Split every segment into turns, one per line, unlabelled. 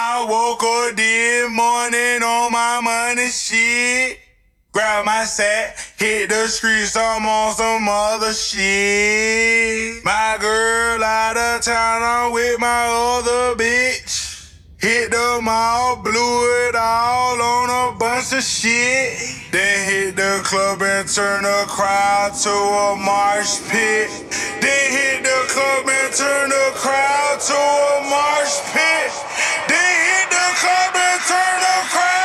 I woke up this morning on my money shit. Grab my sack, hit the streets, I'm on some other shit. My girl out of town, I'm with my other bitch. Hit the mall, blew it all on a bunch of shit. Then hit the club and turn the crowd to a mosh pit. Then hit the club and turn the crowd to a mosh pit come and turn the crowd.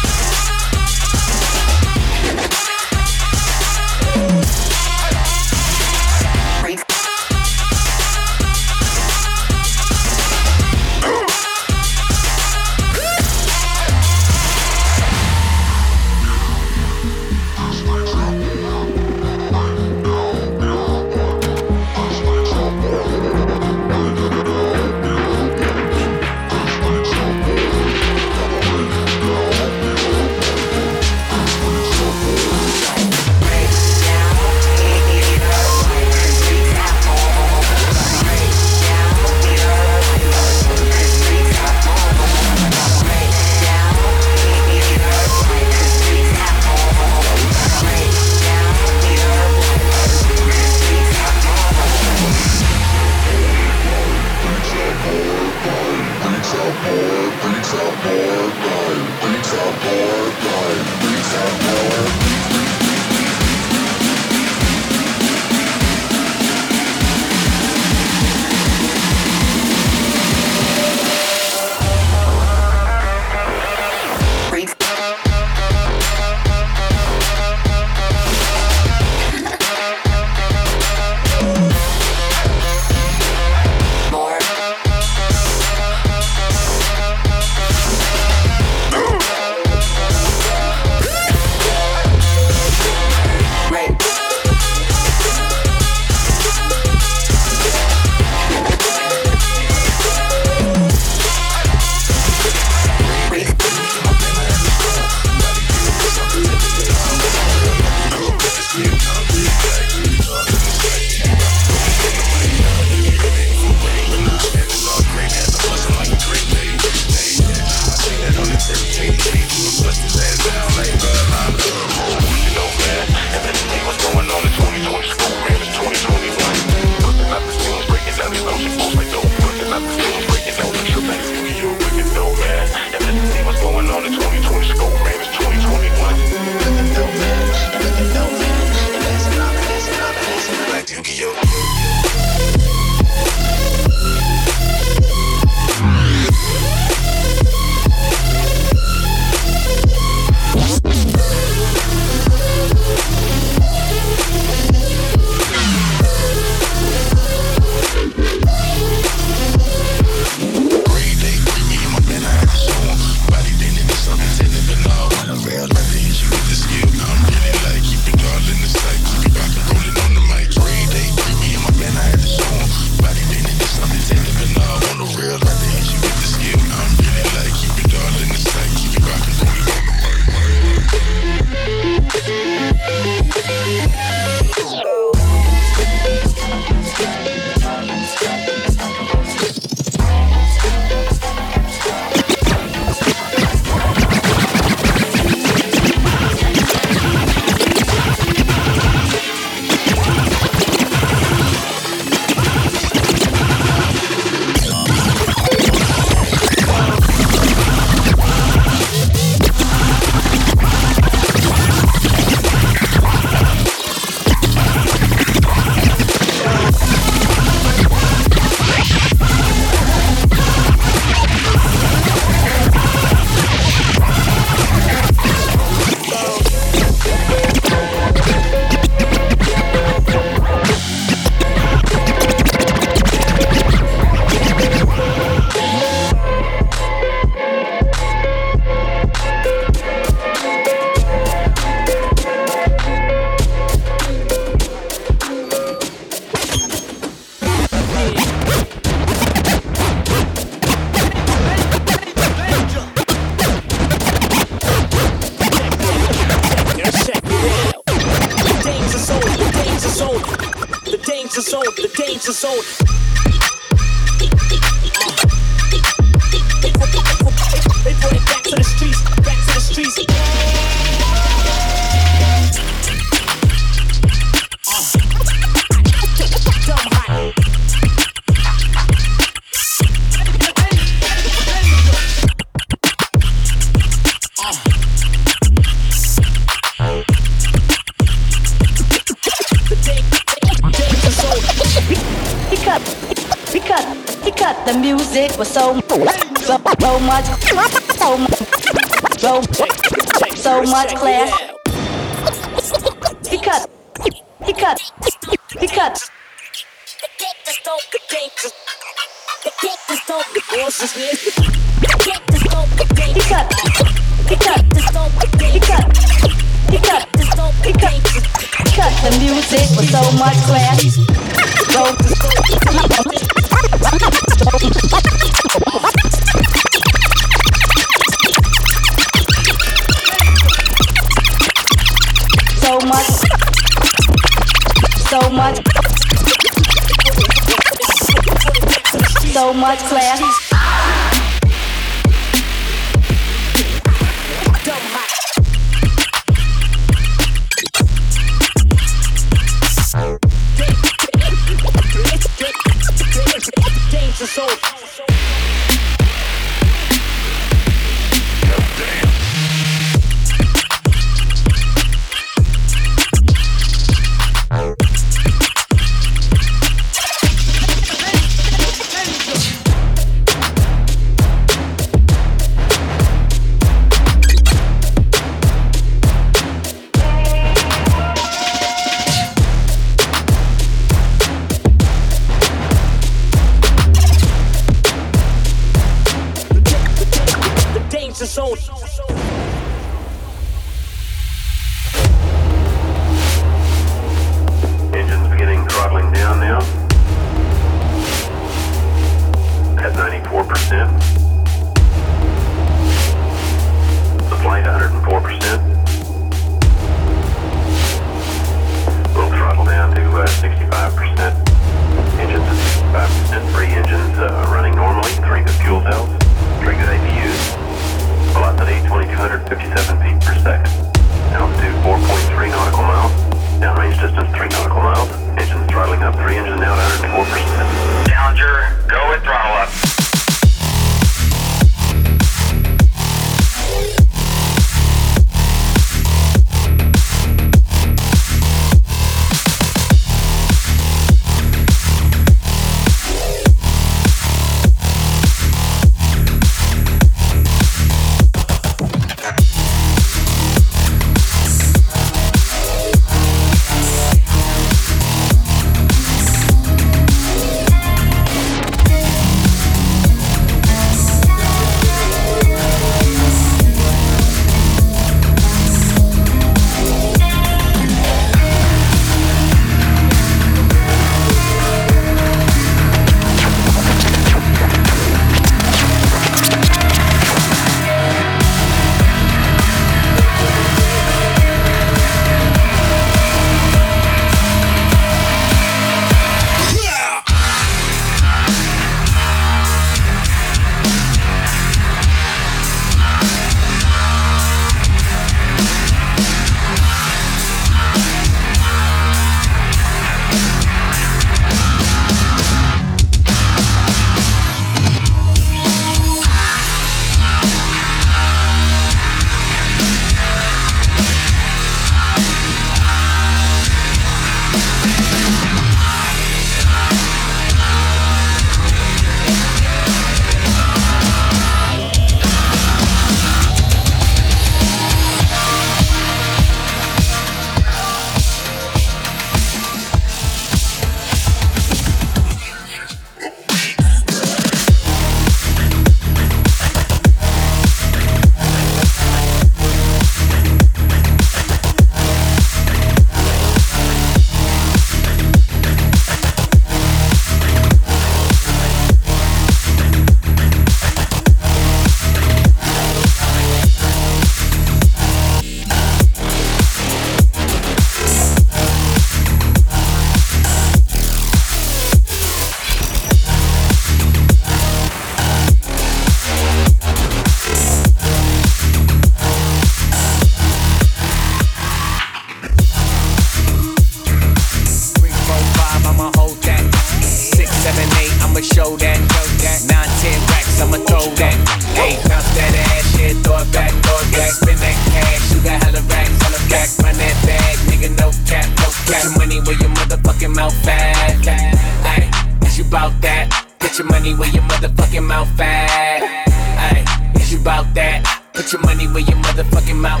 Mouth.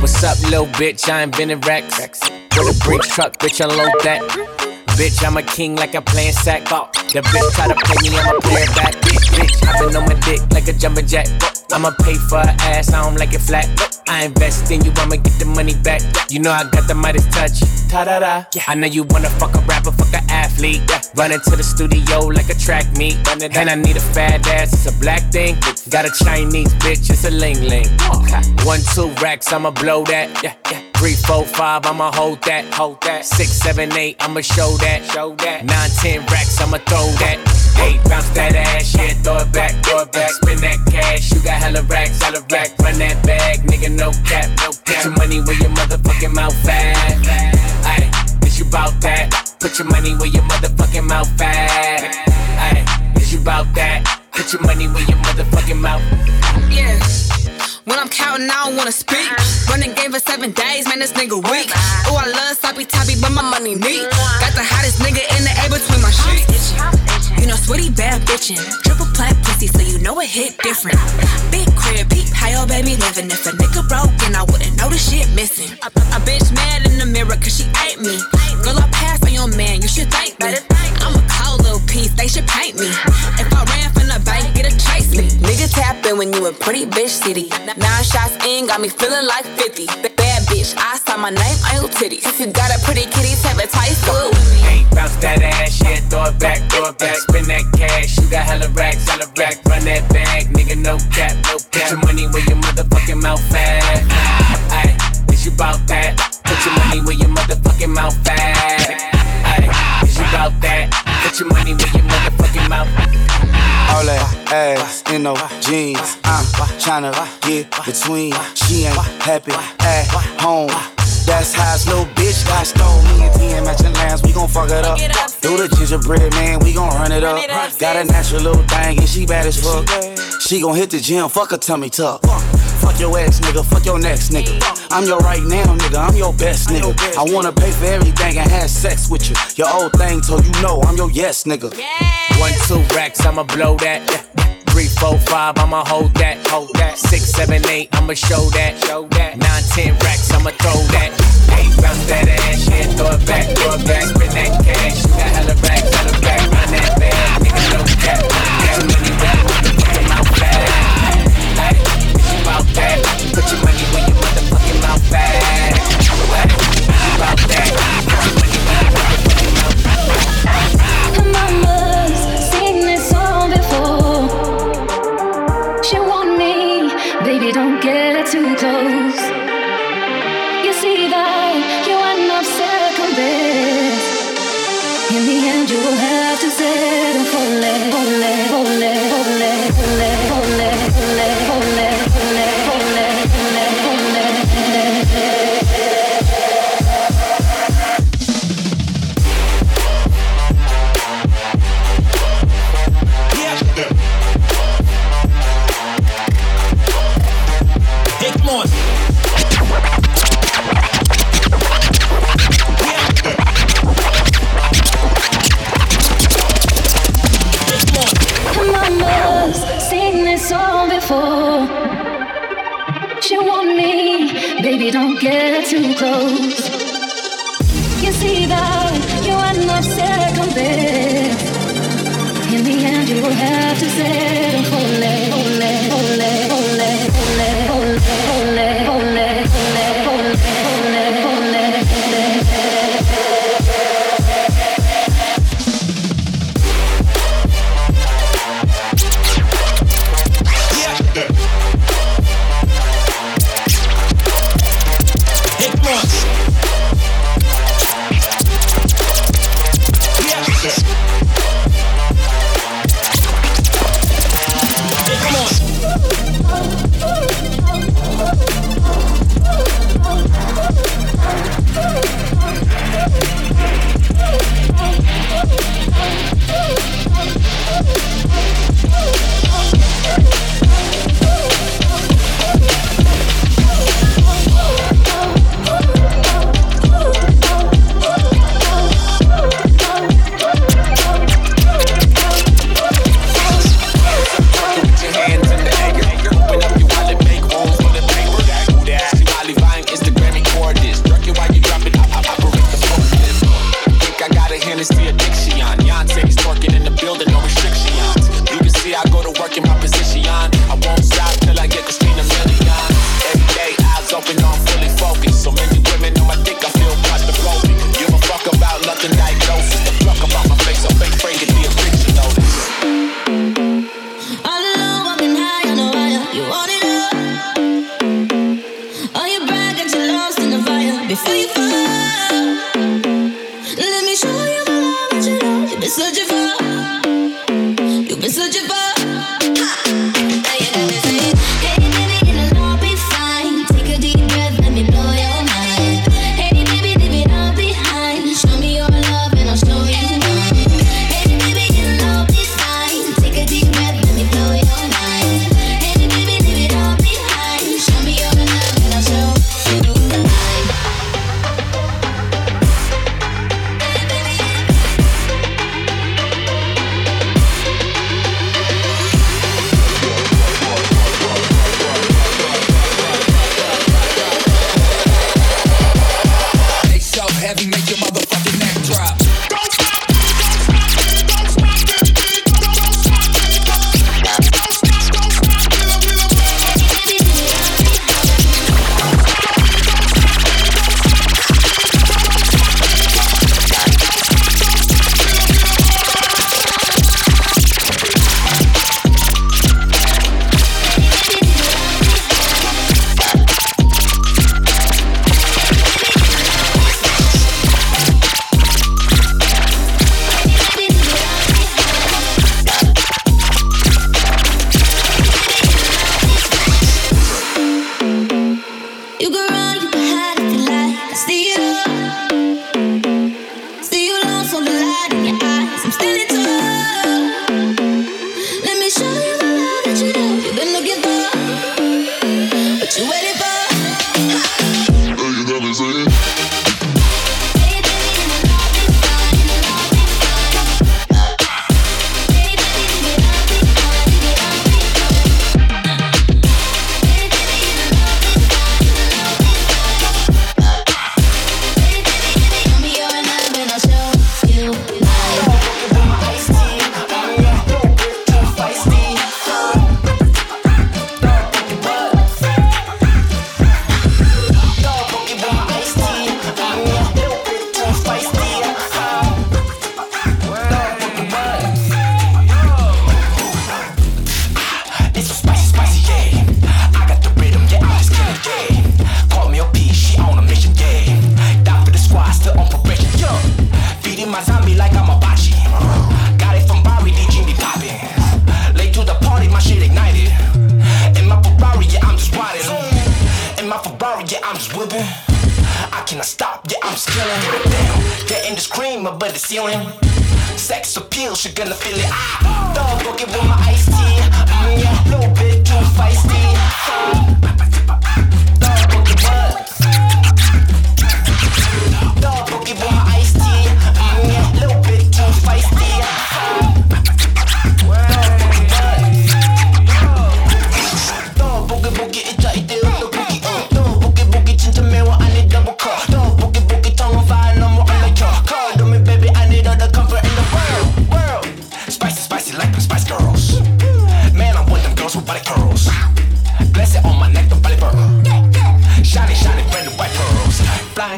What's up, little bitch? I ain't been in Rex. With a bricks truck, bitch, unload that. Bitch, I'm a king like I'm playing sack. The bitch try to play me, I'ma play it back. Bitch, I been on my dick like a jumping jack. I'ma pay for her ass, I don't like it flat. I invest in you, I'ma get the money back. You know I got the Midas touch. Ta da da. I know you wanna fuck a rapper, fuck a athlete. Run into the studio like a track meet. And I need a fat ass, it's a black thing. Got a Chinese bitch, it's a ling ling. One, two racks, I'ma blow that. Yeah, yeah. Three, four, five, I'ma hold that, hold that. Six, seven, eight, I'ma show that, show that. Nine, ten racks, I'ma throw that. Eight, bounce that ass, yeah, throw it back, throw it back. Spin that cash, you got hella racks, hella rack. Run that bag, nigga, no cap, no cap. Put your money where your motherfucking mouth at. Ayy, is you bout that? Put your money where your motherfucking mouth at. Ayy, is you bout that? Put your money where your motherfucking mouth.
Yeah. When I'm counting, I don't wanna speak. Running game for seven days, man, this nigga weak. Oh, I love sloppy toppy, but my money neat. Got the hottest nigga in the A between my sheets. You know, sweaty bad bitchin'. Triple plat pussy, so you know it hit different. Big crib, peep, how your baby living. If a nigga broke, and I wouldn't know the shit missing. A, a bitch mad in the mirror, cause she ate me. Girl, I passed on your man, you should thank me. I'm a cold little piece, they should paint me. If I ran from the bank, get a chase me. Nigga tap in when you in pretty bitch city. Nine shots in, got me feeling like 50. Bad bitch, I saw my name on your titties. If you got a pretty kitty, tap it twice, good with me.
Hey, bounce that ass, yeah, throw it back, throw it back. Spin that cash, you got hella racks, hella rack. Run that bag, nigga, no cap, no cap. Put your money where your motherfucking mouth at. Ayy, is you bout that? Put your money where your motherfucking mouth at. Ayy, is you bout that? Put your money where your motherfucking mouth.
All that ass in no jeans. I'm tryna get between. She ain't happy at home. That's how little bitch got stole me and 10 matching lambs. We gon' fuck it up. Do the gingerbread man, we gon' run it up. Got a natural little thing and she bad as fuck. She gon' hit the gym, fuck her tummy tuck. Fuck your ex nigga, fuck your next nigga. I'm your right now nigga, I'm your best nigga. I wanna pay for everything and have sex with you. Your old thing told you no, I'm your yes nigga.
One, two racks, I'ma blow that. Three, four, five, I'ma hold that, hold that. Six, seven, eight, I'ma show that, show that. Nine, ten racks, I'ma throw that. Eight, bounce that ass, yeah, throw it back, throw it back. Spin that cash, you got hella racks, hella rack. Run that bag, nigga, no cap, cap. Money back, motherfucking mouth fat. Hey, you about that? Put your money where your motherfucking mouth at. Hey, you about that?
opposition.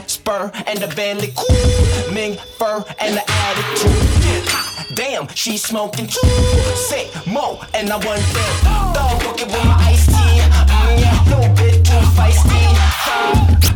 spur and the Bentley cool Ming fur and the attitude. Ha, damn, she smoking too. Sick mo, and I want that. Dog walking with my ice tea. Mm, yeah, little bit too feisty.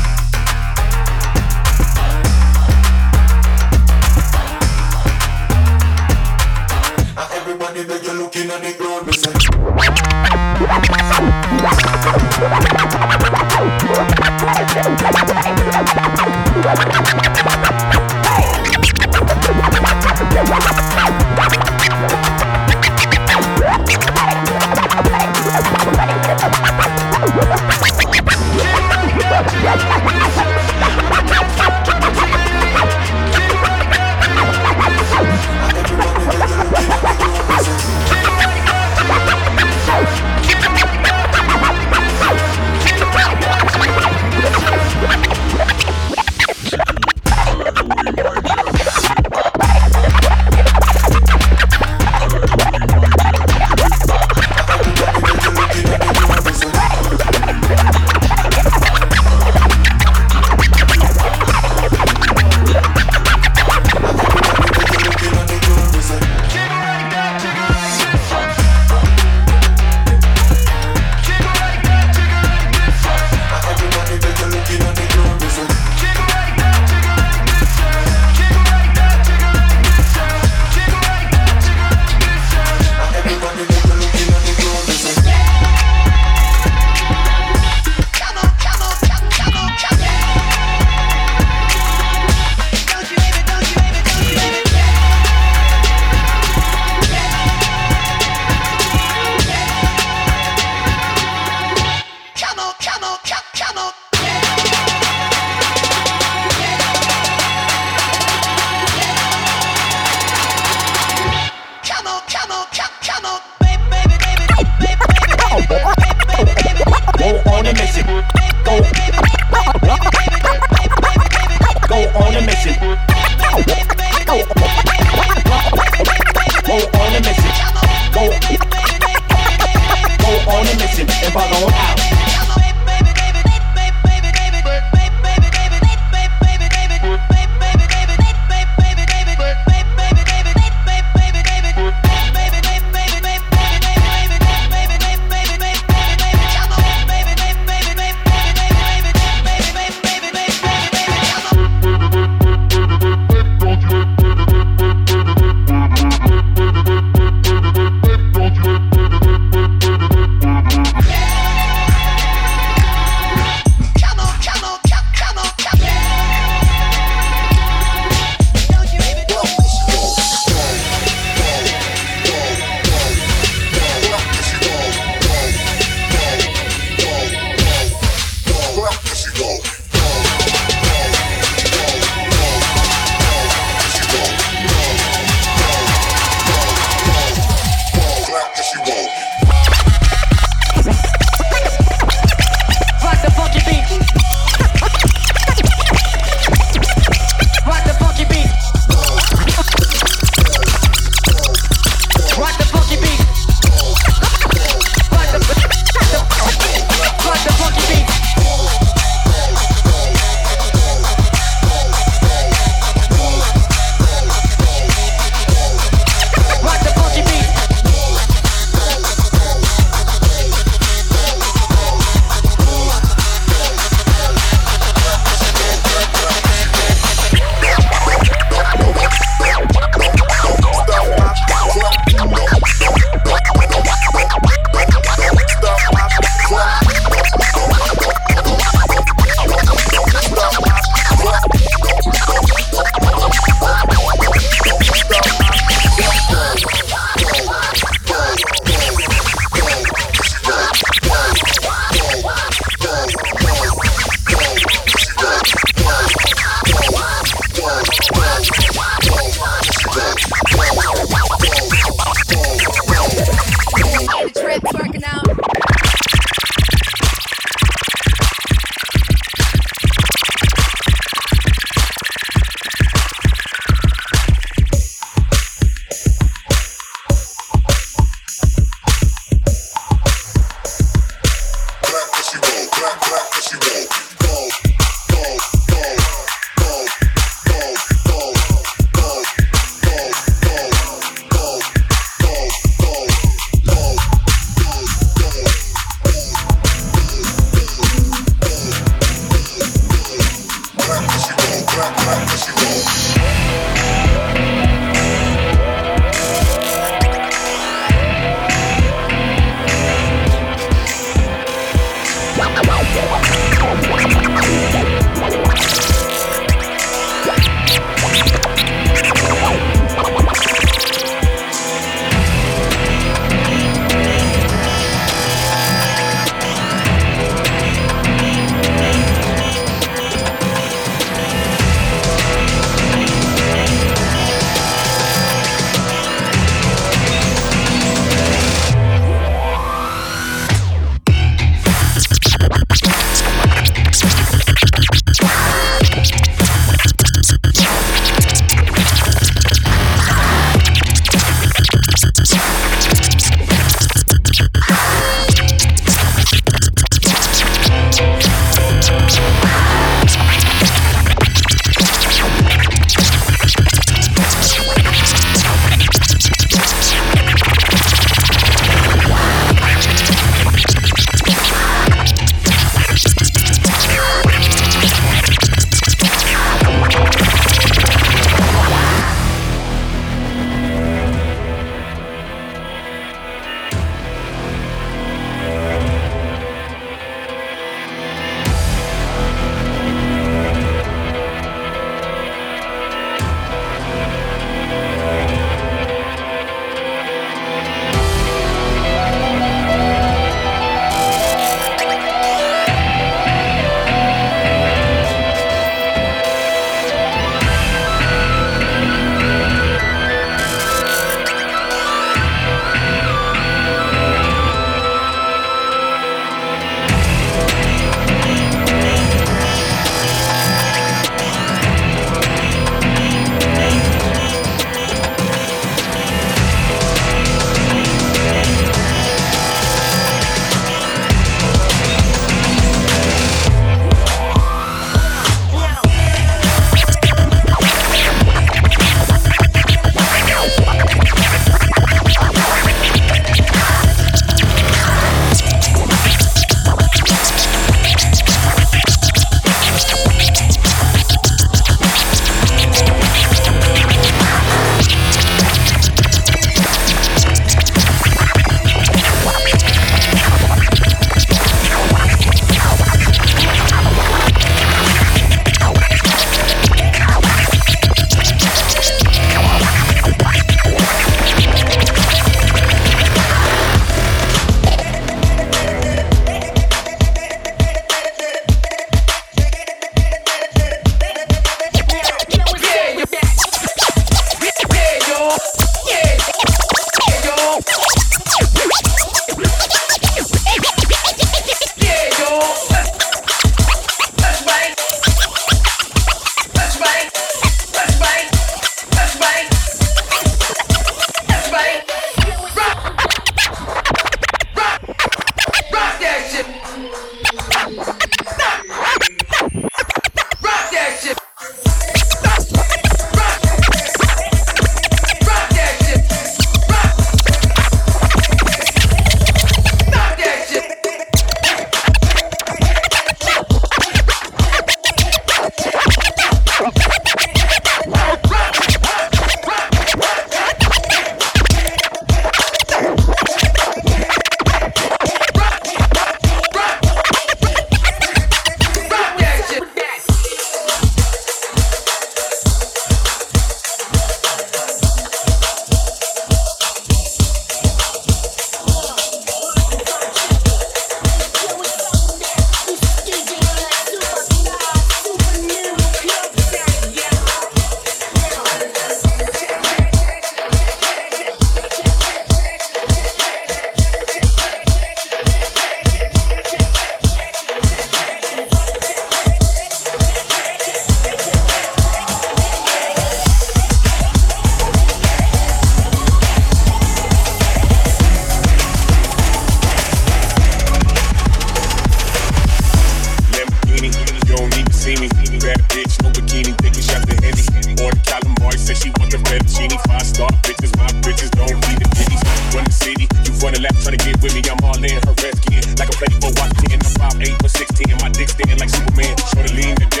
My
dick stinging like Superman. Shorty lean the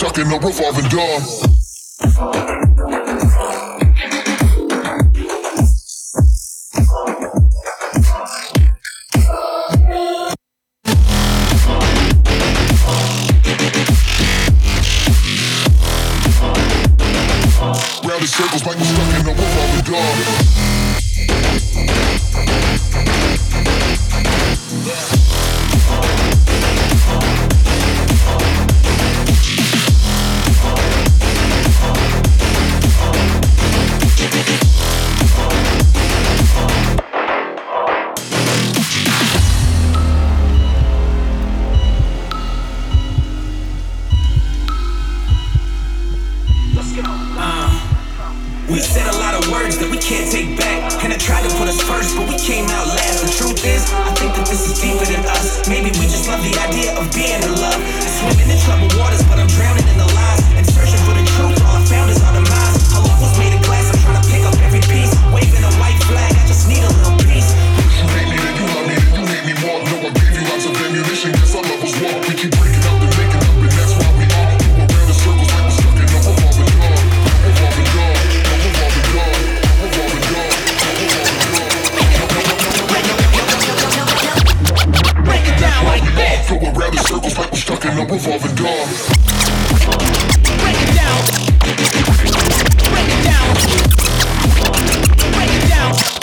stuck in a revolving door.
Break it down. Break it down.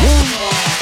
Yeah.